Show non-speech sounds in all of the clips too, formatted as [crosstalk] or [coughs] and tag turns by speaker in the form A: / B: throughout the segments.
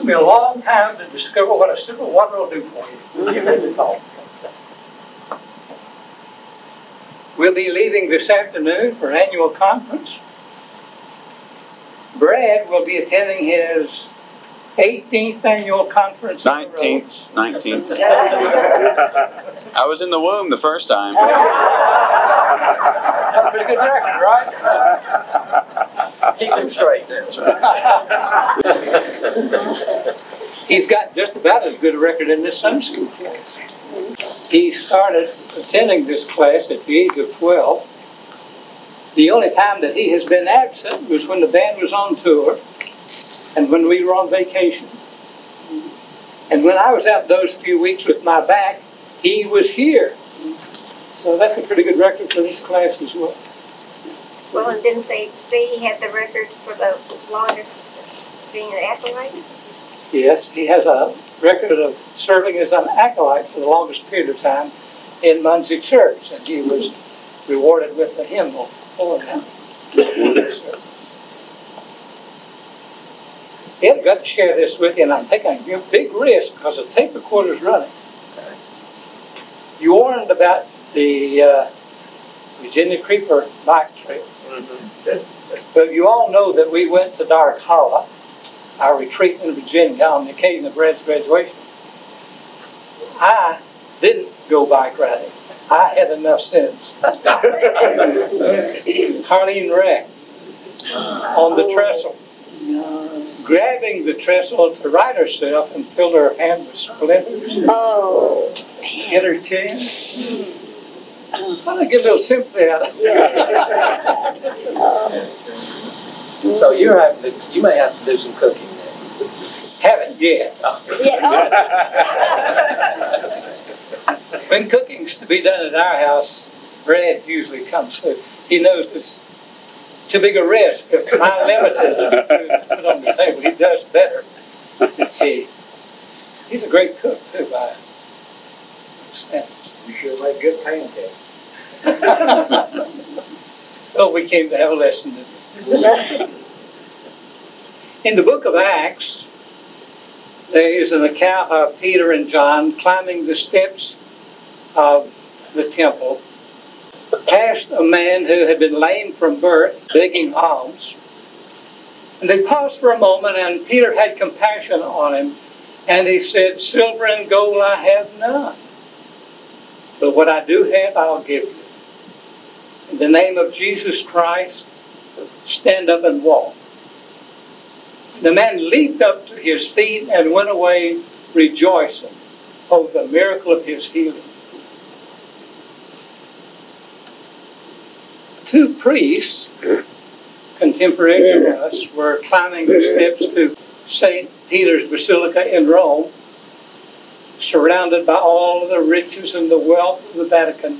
A: took me a long time to discover what a sip of water will do for you. You had to talk. We'll be leaving this afternoon for an annual conference. Brad will be attending his 18th annual conference. in a row.
B: Nineteenth, nineteenth. [laughs] I was in the womb the first time.
A: That's [laughs] a pretty good record, right?
C: Keep him straight. [laughs]
A: He's got just about as good a record in this Sunday school class. He started attending this class at the age of 12. The only time that he has been absent was when the band was on tour and when we were on vacation. And when I was out those few weeks with my back, he was here. So that's a pretty good record for this class as well.
D: Well, and didn't they say he had the record for the longest being an acolyte?
A: Yes, he has a record of serving as an acolyte for the longest period of time in Munsey Church, and he was rewarded with a hymnal for that. Yeah, I've got to share this with you, and I'm taking a big risk because the tape recorder's running. You warned about the uh, Virginia Creeper bike trail. Mm-hmm. But you all know that we went to Dark Hollow, our retreat in Virginia, on the occasion of Brad's graduation. I didn't go bike riding. I had enough sense. [laughs] Harleen wrecked on the trestle, grabbing the trestle to right herself and filled her hand with splinters.
D: Oh.
A: Hit her chin. I get a little sympathy out of it.
C: So you're having to, you may have to do some cooking then.
A: Haven't yet.
D: Yeah, [laughs]
A: When cooking's to be done at our house, Brad usually comes through. He knows it's too big a risk if I'm limited to food put on the table. He does better. He, he's a great cook too, by standards.
E: You sure make good pancakes. [laughs]
A: Oh, we came to have a lesson. [laughs] In the book of Acts, there is an account of Peter and John climbing the steps of the temple, past a man who had been lame from birth, begging alms. And they paused for a moment, and Peter had compassion on him, and he said, Silver and gold I have none, but what I do have I'll give you. In the name of Jesus Christ, stand up and walk. The man leaped up to his feet and went away rejoicing over the miracle of his healing. Two priests, contemporary of us, were climbing the steps to St. Peter's Basilica in Rome, surrounded by all the riches and the wealth of the Vatican.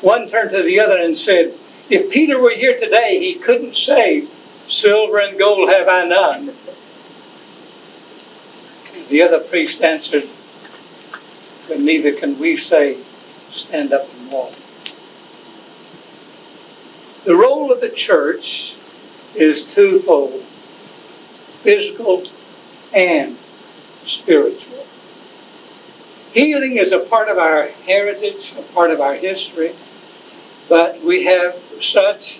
A: One turned to the other and said, If Peter were here today, he couldn't say, Silver and gold have I none. The other priest answered, But neither can we say, Stand up and walk. The role of the church is twofold physical and spiritual. Healing is a part of our heritage, a part of our history, but we have such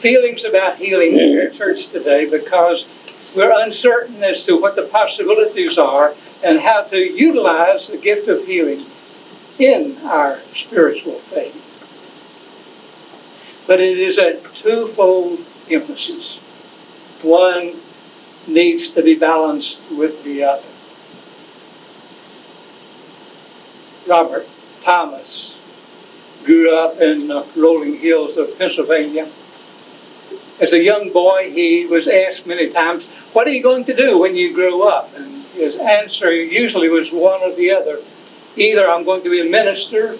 A: feelings about healing in the church today because we're uncertain as to what the possibilities are and how to utilize the gift of healing in our spiritual faith. But it is a twofold emphasis. One needs to be balanced with the other. Robert Thomas grew up in the rolling hills of Pennsylvania. As a young boy, he was asked many times, What are you going to do when you grow up? And his answer usually was one or the other. Either I'm going to be a minister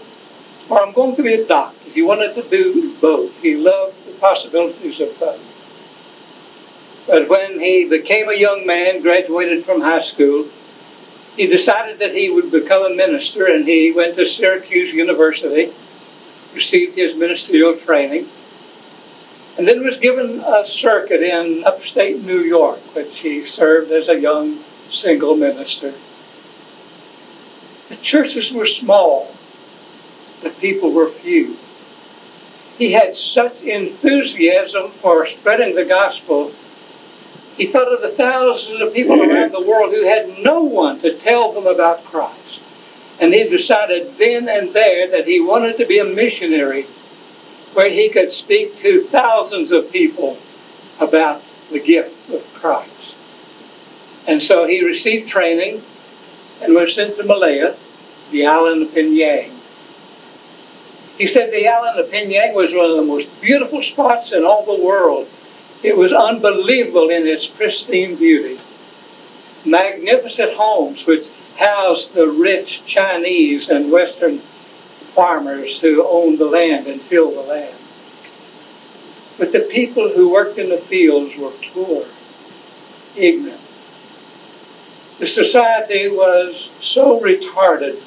A: or I'm going to be a doctor. He wanted to do both. He loved the possibilities of both. But when he became a young man, graduated from high school, he decided that he would become a minister and he went to Syracuse University, received his ministerial training, and then was given a circuit in upstate New York, which he served as a young single minister. The churches were small, the people were few. He had such enthusiasm for spreading the gospel. He thought of the thousands of people around the world who had no one to tell them about Christ. And he decided then and there that he wanted to be a missionary where he could speak to thousands of people about the gift of Christ. And so he received training and was sent to Malaya, the island of Penang. He said the island of Penang was one of the most beautiful spots in all the world. It was unbelievable in its pristine beauty. Magnificent homes which housed the rich Chinese and Western farmers who owned the land and tilled the land. But the people who worked in the fields were poor, ignorant. The society was so retarded.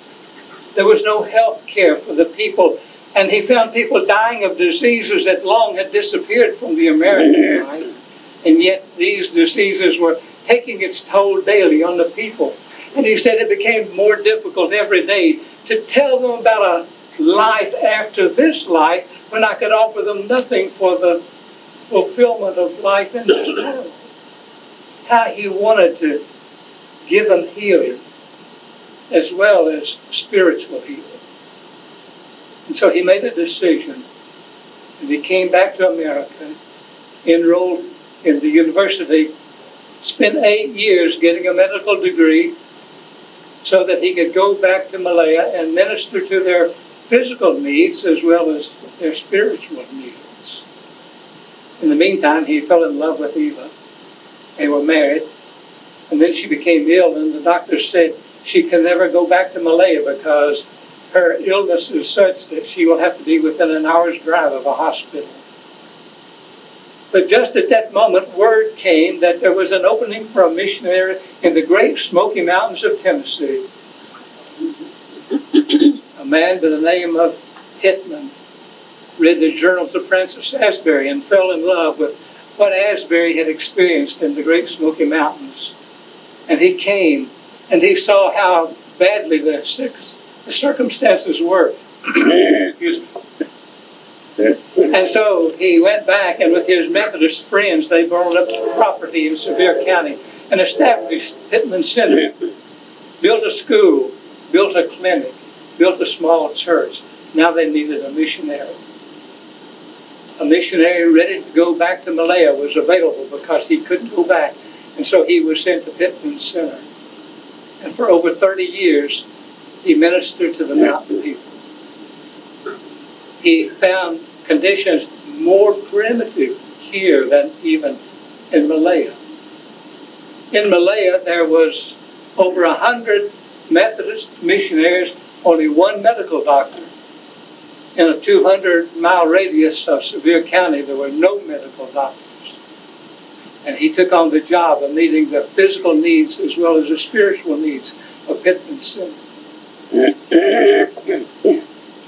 A: There was no health care for the people. And he found people dying of diseases that long had disappeared from the American life. And yet these diseases were taking its toll daily on the people. And he said it became more difficult every day to tell them about a life after this life when I could offer them nothing for the fulfillment of life in this world. How he wanted to give them healing as well as spiritual healing. And so he made a decision and he came back to America, enrolled in the university, spent eight years getting a medical degree so that he could go back to Malaya and minister to their physical needs as well as their spiritual needs. In the meantime, he fell in love with Eva. They were married. And then she became ill, and the doctor said she can never go back to Malaya because her illness is such that she will have to be within an hour's drive of a hospital. But just at that moment, word came that there was an opening for a missionary in the great Smoky Mountains of Tennessee. a man by the name of Pittman read the journals of Francis Asbury and fell in love with what Asbury had experienced in the great Smoky Mountains. And he came and he saw how badly the, the circumstances were. and so he went back and with his Methodist friends, they burned up property in Sevier County and established Pittman Center, built a school, built a clinic, built a small church. Now they needed a missionary. A missionary ready to go back to Malaya was available because he couldn't go back and so he was sent to Pittman Center. And for over 30 years, he ministered to the mountain people. He found conditions more primitive here than even in Malaya. In Malaya, there was over a hundred Methodist missionaries, only one medical doctor. In a 200 mile radius of Sevier County, there were no medical doctors and he took on the job of meeting the physical needs as well as the spiritual needs of Pittman Center.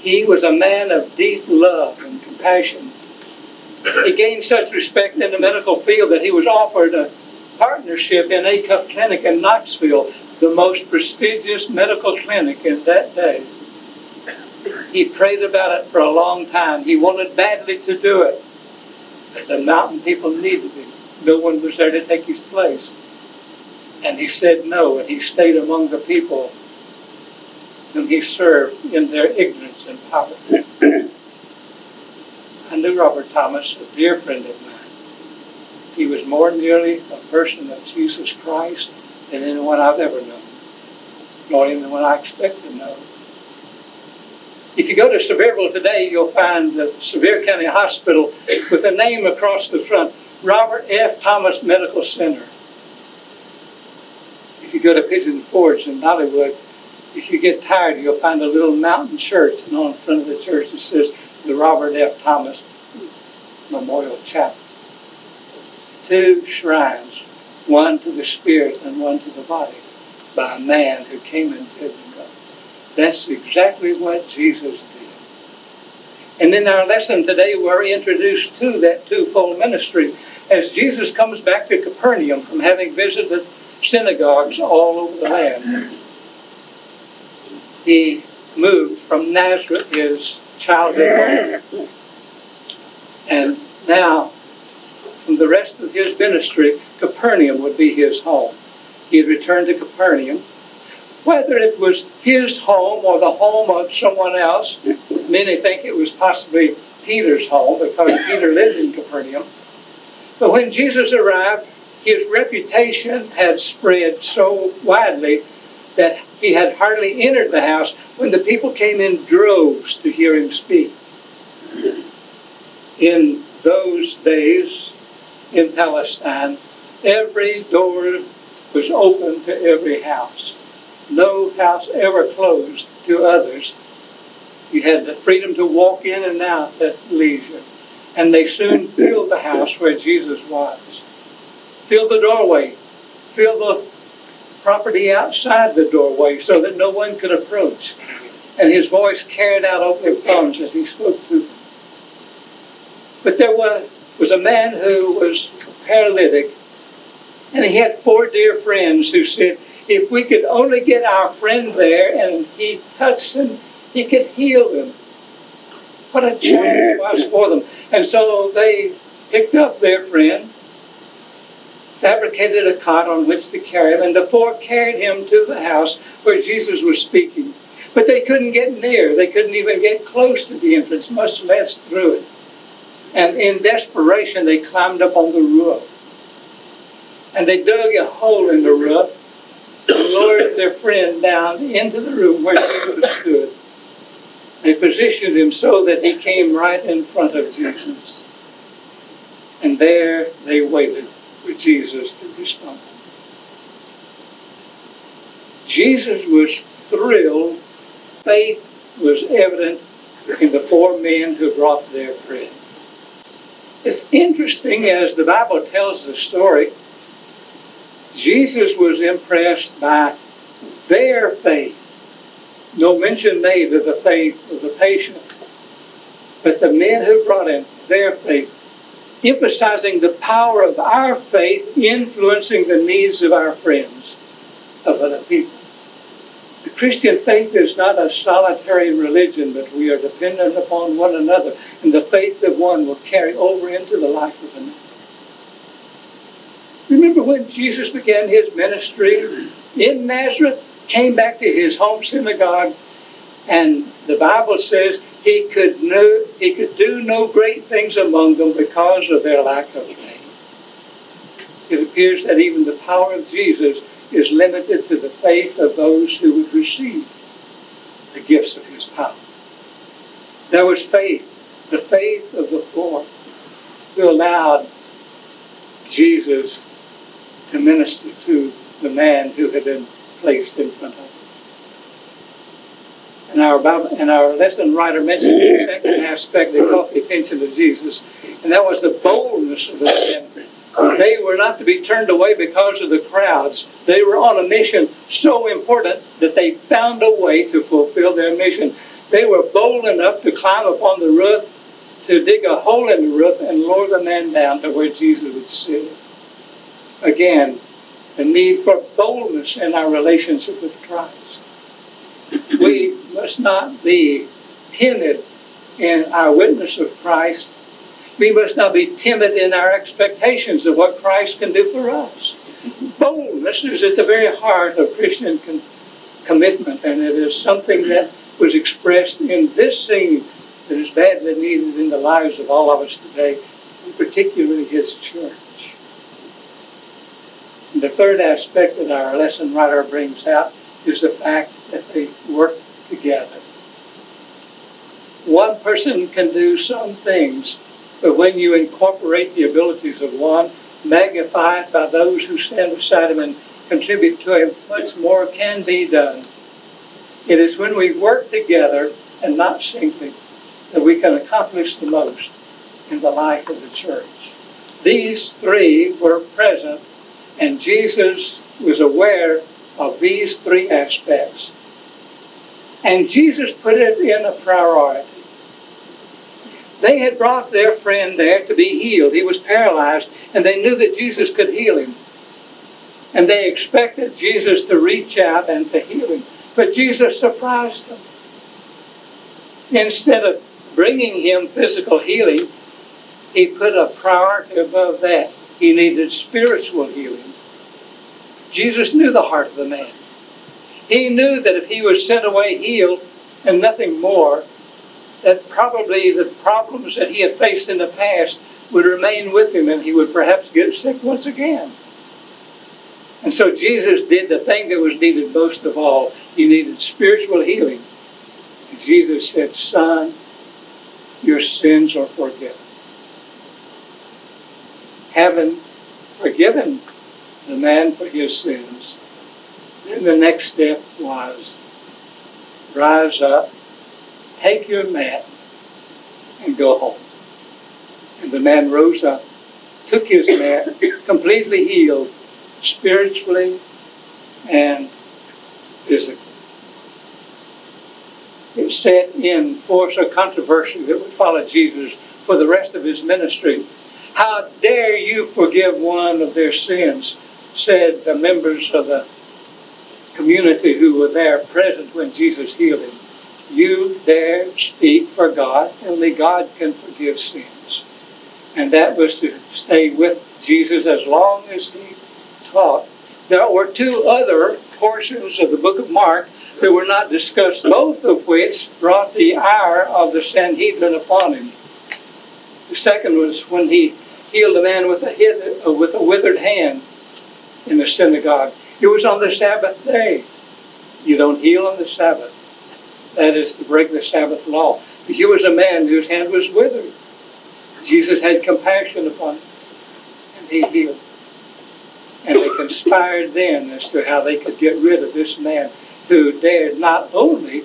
A: He was a man of deep love and compassion. He gained such respect in the medical field that he was offered a partnership in Acuff Clinic in Knoxville, the most prestigious medical clinic in that day. He prayed about it for a long time. He wanted badly to do it. The mountain people needed him no one was there to take his place. And he said no, and he stayed among the people whom he served in their ignorance and poverty. [clears throat] I knew Robert Thomas, a dear friend of mine. He was more nearly a person of Jesus Christ than anyone I've ever known, nor anyone I expect to know. If you go to Sevierville today, you'll find the Sevier County Hospital with a name across the front, Robert F. Thomas Medical Center. If you go to Pigeon Forge in Dollywood, if you get tired, you'll find a little mountain church, and on the front of the church it says the Robert F. Thomas Memorial Chapel. Two shrines, one to the spirit and one to the body, by a man who came and fed God. That's exactly what Jesus did. And in our lesson today, we're introduced to that twofold ministry as Jesus comes back to Capernaum from having visited synagogues all over the land. He moved from Nazareth, his childhood home. And now, from the rest of his ministry, Capernaum would be his home. He had returned to Capernaum. Whether it was his home or the home of someone else, many think it was possibly Peter's home because Peter lived in Capernaum. But when Jesus arrived, his reputation had spread so widely that he had hardly entered the house when the people came in droves to hear him speak. In those days in Palestine, every door was open to every house. No house ever closed to others. You had the freedom to walk in and out at leisure. And they soon filled the house where Jesus was. Filled the doorway. Filled the property outside the doorway so that no one could approach. And his voice carried out over their phones as he spoke to them. But there was, was a man who was paralytic, and he had four dear friends who said, if we could only get our friend there and he touched them, he could heal them. What a challenge it was for them. And so they picked up their friend, fabricated a cot on which to carry him, and the four carried him to the house where Jesus was speaking. But they couldn't get near. They couldn't even get close to the entrance, much less through it. And in desperation, they climbed up on the roof. And they dug a hole in the roof and lowered their friend down into the room where Jesus stood. They positioned him so that he came right in front of Jesus. And there they waited Jesus to respond. Jesus was thrilled. Faith was evident in the four men who brought their friend. It's interesting as the Bible tells the story, Jesus was impressed by their faith. No mention made of the faith of the patient, but the men who brought in their faith, emphasizing the power of our faith influencing the needs of our friends, of other people. The Christian faith is not a solitary religion, but we are dependent upon one another, and the faith of one will carry over into the life of another. Remember when Jesus began his ministry in Nazareth, came back to his home synagogue, and the Bible says he could no, he could do no great things among them because of their lack of faith. It appears that even the power of Jesus is limited to the faith of those who would receive the gifts of his power. There was faith, the faith of the four who allowed Jesus to minister to the man who had been placed in front of them. And our, Bible, and our lesson writer mentioned the second aspect that caught the attention of Jesus, and that was the boldness of the men they were not to be turned away because of the crowds. They were on a mission so important that they found a way to fulfill their mission. They were bold enough to climb upon the roof, to dig a hole in the roof, and lower the man down to where Jesus would sit. Again, the need for boldness in our relationship with Christ. [laughs] We must not be timid in our witness of Christ we must not be timid in our expectations of what Christ can do for us. Boldness is at the very heart of Christian con- commitment, and it is something that was expressed in this scene that is badly needed in the lives of all of us today, particularly His church. And the third aspect that our lesson writer brings out is the fact that they work together. One person can do some things but when you incorporate the abilities of one, magnify it by those who stand beside him and contribute to him, much more can be done. It is when we work together and not singly that we can accomplish the most in the life of the church. These three were present, and Jesus was aware of these three aspects. And Jesus put it in a priority. They had brought their friend there to be healed. He was paralyzed, and they knew that Jesus could heal him. And they expected Jesus to reach out and to heal him. But Jesus surprised them. Instead of bringing him physical healing, he put a priority above that. He needed spiritual healing. Jesus knew the heart of the man. He knew that if he was sent away healed and nothing more, that probably the problems that he had faced in the past would remain with him and he would perhaps get sick once again. And so Jesus did the thing that was needed most of all. He needed spiritual healing. And Jesus said, Son, your sins are forgiven. Having forgiven the man for his sins, then the next step was rise up, take your mat, and go home. And the man rose up, took his mat, [coughs] completely healed, spiritually and physically. It set in force a controversy that would follow Jesus for the rest of his ministry. How dare you forgive one of their sins, said the members of the community who were there present when Jesus healed him. You dare speak for God. Only God can forgive sins. And that was to stay with Jesus as long as he taught. There were two other portions of the book of Mark that were not discussed, both of which brought the ire of the Sanhedrin upon him. The second was when he healed a man with a, uh, with a withered hand in the synagogue. It was on the Sabbath day. You don't heal on the Sabbath. That is to break the Sabbath law. But he was a man whose hand was withered. Jesus had compassion upon him, and he healed. And they conspired then as to how they could get rid of this man who dared not only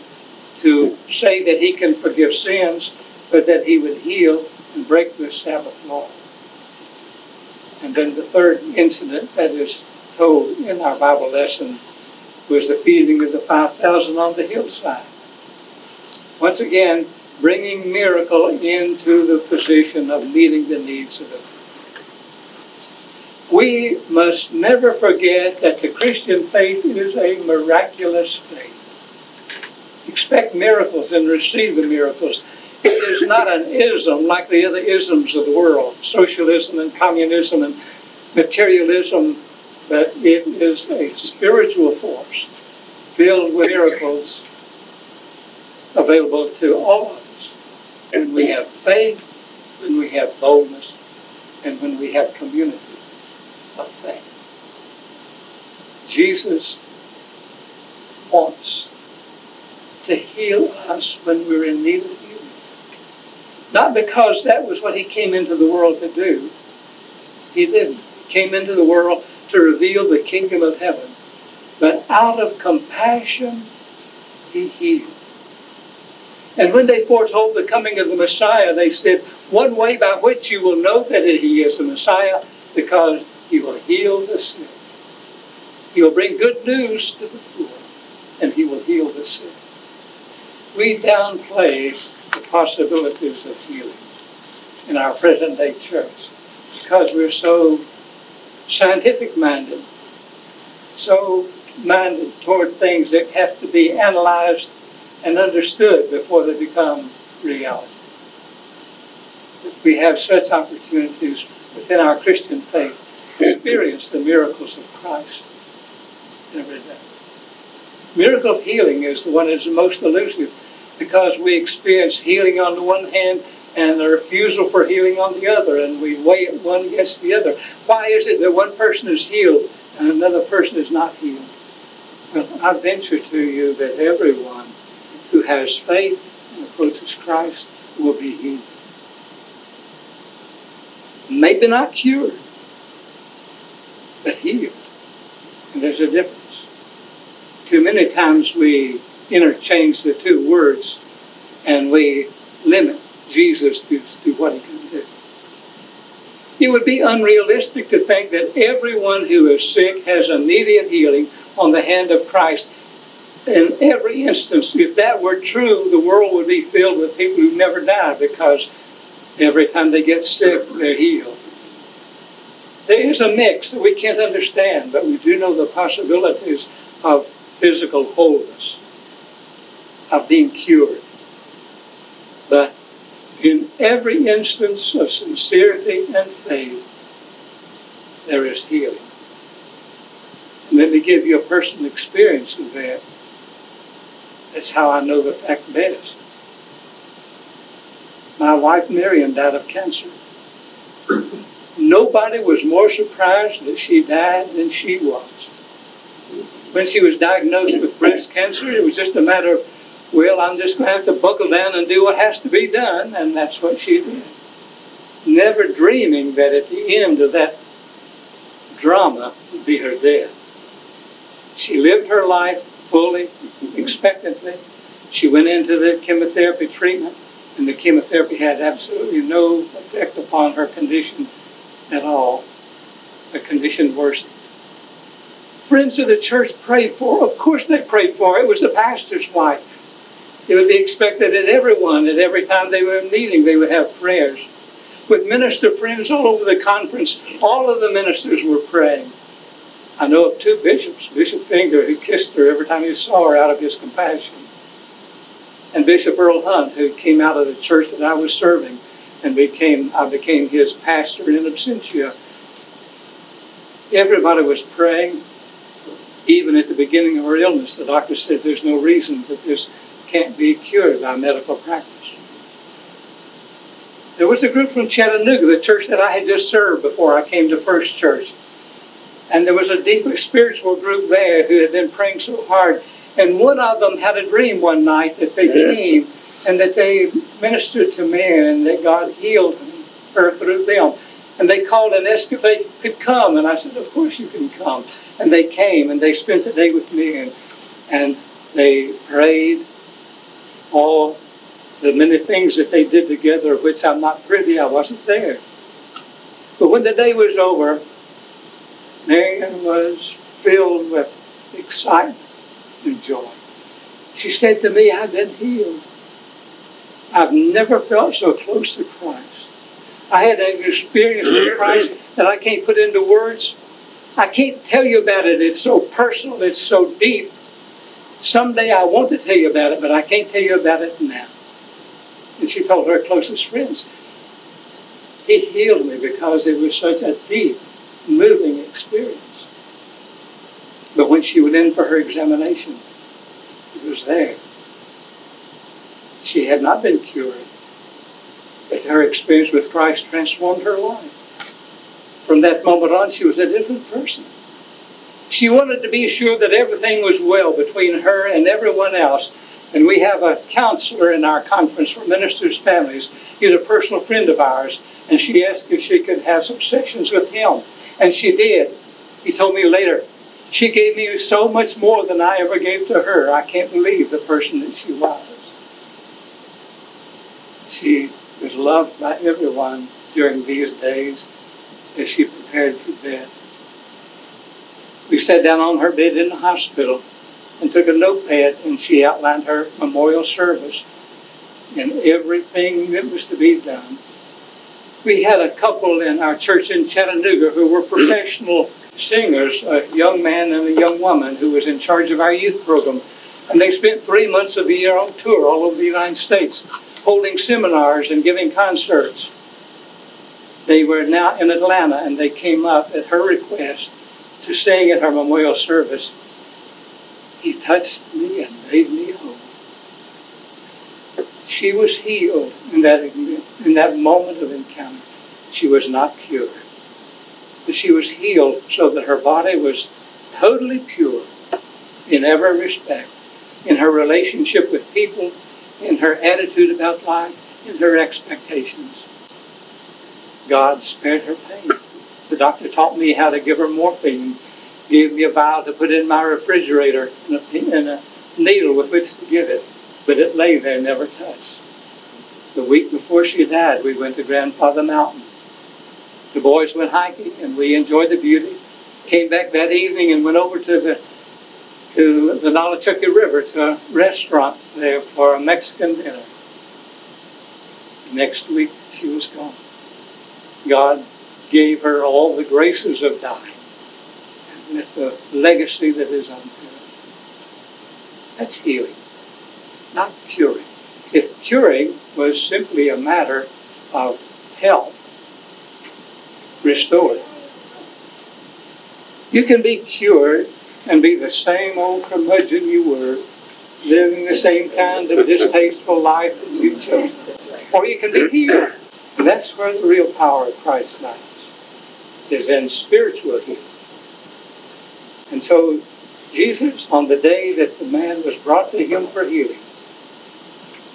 A: to say that he can forgive sins, but that he would heal and break the Sabbath law. And then the third incident that is told in our Bible lesson was the feeding of the 5,000 on the hillside. Once again, bringing miracle into the position of meeting the needs of the we must never forget that the Christian faith is a miraculous faith. Expect miracles and receive the miracles. It is not an ism like the other isms of the world, socialism and communism and materialism, but it is a spiritual force filled with miracles available to all of us. When we have faith, when we have boldness, and when we have community of faith. Jesus wants to heal us when we're in need of healing. Not because that was what he came into the world to do. He didn't. He came into the world to reveal the kingdom of heaven. But out of compassion, he healed. And when they foretold the coming of the Messiah, they said, One way by which you will know that he is the Messiah, because he will heal the sick. He will bring good news to the poor, and he will heal the sick. We downplay the possibilities of healing in our present day church because we're so scientific minded, so minded toward things that have to be analyzed and understood before they become reality. We have such opportunities within our Christian faith to experience the miracles of Christ every day. Miracle of healing is the one that's the most elusive because we experience healing on the one hand and the refusal for healing on the other, and we weigh it one against the other. Why is it that one person is healed and another person is not healed? Well, I venture to you that everyone who has faith and approaches Christ will be healed. Maybe not cured, but healed. And there's a difference. Too many times we interchange the two words and we limit Jesus to, to what he can do. It would be unrealistic to think that everyone who is sick has immediate healing on the hand of Christ. In every instance, if that were true, the world would be filled with people who never die because every time they get sick, they're healed. There is a mix that we can't understand, but we do know the possibilities of physical wholeness, of being cured. But in every instance of sincerity and faith, there is healing. And let me give you a personal experience of that. That's how I know the fact best. My wife Miriam died of cancer. Nobody was more surprised that she died than she was. When she was diagnosed with breast cancer, it was just a matter of, well, I'm just going to have to buckle down and do what has to be done, and that's what she did. Never dreaming that at the end of that drama would be her death. She lived her life fully, expectantly. She went into the chemotherapy treatment, and the chemotherapy had absolutely no effect upon her condition at all. The condition worsened. Friends of the church prayed for. her. Of course, they prayed for. her. It was the pastor's wife. It would be expected that everyone, at every time they were meeting, they would have prayers. With minister friends all over the conference, all of the ministers were praying. I know of two bishops, Bishop Finger, who kissed her every time he saw her out of his compassion, and Bishop Earl Hunt, who came out of the church that I was serving and became I became his pastor in absentia. Everybody was praying. Even at the beginning of her illness, the doctor said there's no reason that this can't be cured by medical practice. There was a group from Chattanooga, the church that I had just served before I came to First Church. And there was a deep spiritual group there who had been praying so hard. And one of them had a dream one night that they came and that they ministered to men and that God healed her through them. And they called and asked if they could come. And I said, Of course you can come. And they came and they spent the day with me and, and they prayed all the many things that they did together, of which I'm not privy, I wasn't there. But when the day was over, Marion was filled with excitement and joy. She said to me, I've been healed. I've never felt so close to Christ. I had an experience with mm-hmm. Christ that I can't put into words. I can't tell you about it. It's so personal, it's so deep. Someday I want to tell you about it, but I can't tell you about it now. And she told her closest friends, He healed me because it was such a deep, moving experience. But when she went in for her examination, it was there. She had not been cured, but her experience with Christ transformed her life. From that moment on, she was a different person. She wanted to be sure that everything was well between her and everyone else. And we have a counselor in our conference for ministers' families. He's a personal friend of ours. And she asked if she could have some sessions with him. And she did. He told me later, she gave me so much more than I ever gave to her. I can't believe the person that she was. She was loved by everyone during these days as she prepared for death. We sat down on her bed in the hospital and took a notepad and she outlined her memorial service and everything that was to be done. We had a couple in our church in Chattanooga who were professional singers, a young man and a young woman who was in charge of our youth program. And they spent three months of the year on tour all over the United States, holding seminars and giving concerts. They were now in Atlanta and they came up at her request to sing at her memorial service. He touched me and made me whole. She was healed in that, in that moment of encounter. She was not cured. But she was healed so that her body was totally pure in every respect. In her relationship with people, in her attitude about life, in her expectations. God spared her pain. The doctor taught me how to give her morphine, gave me a vial to put in my refrigerator and a, and a needle with which to give it, but it lay there, never touched. The week before she died, we went to Grandfather Mountain. The boys went hiking and we enjoyed the beauty. Came back that evening and went over to the to the Nolichucky River to a restaurant there for a Mexican dinner. Next week she was gone. God gave her all the graces of dying and the legacy that is unto her. That's healing, not curing. If curing was simply a matter of health restored, you can be cured and be the same old curmudgeon you were, living the same kind of distasteful life that you chose. Or you can be healed. And that's where the real power of Christ lies, is in spiritual healing. And so Jesus, on the day that the man was brought to him for healing,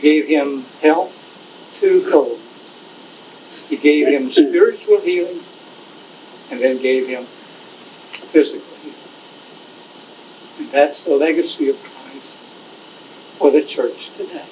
A: gave him health twofold. He gave him spiritual healing and then gave him physical healing. And that's the legacy of Christ for the church today.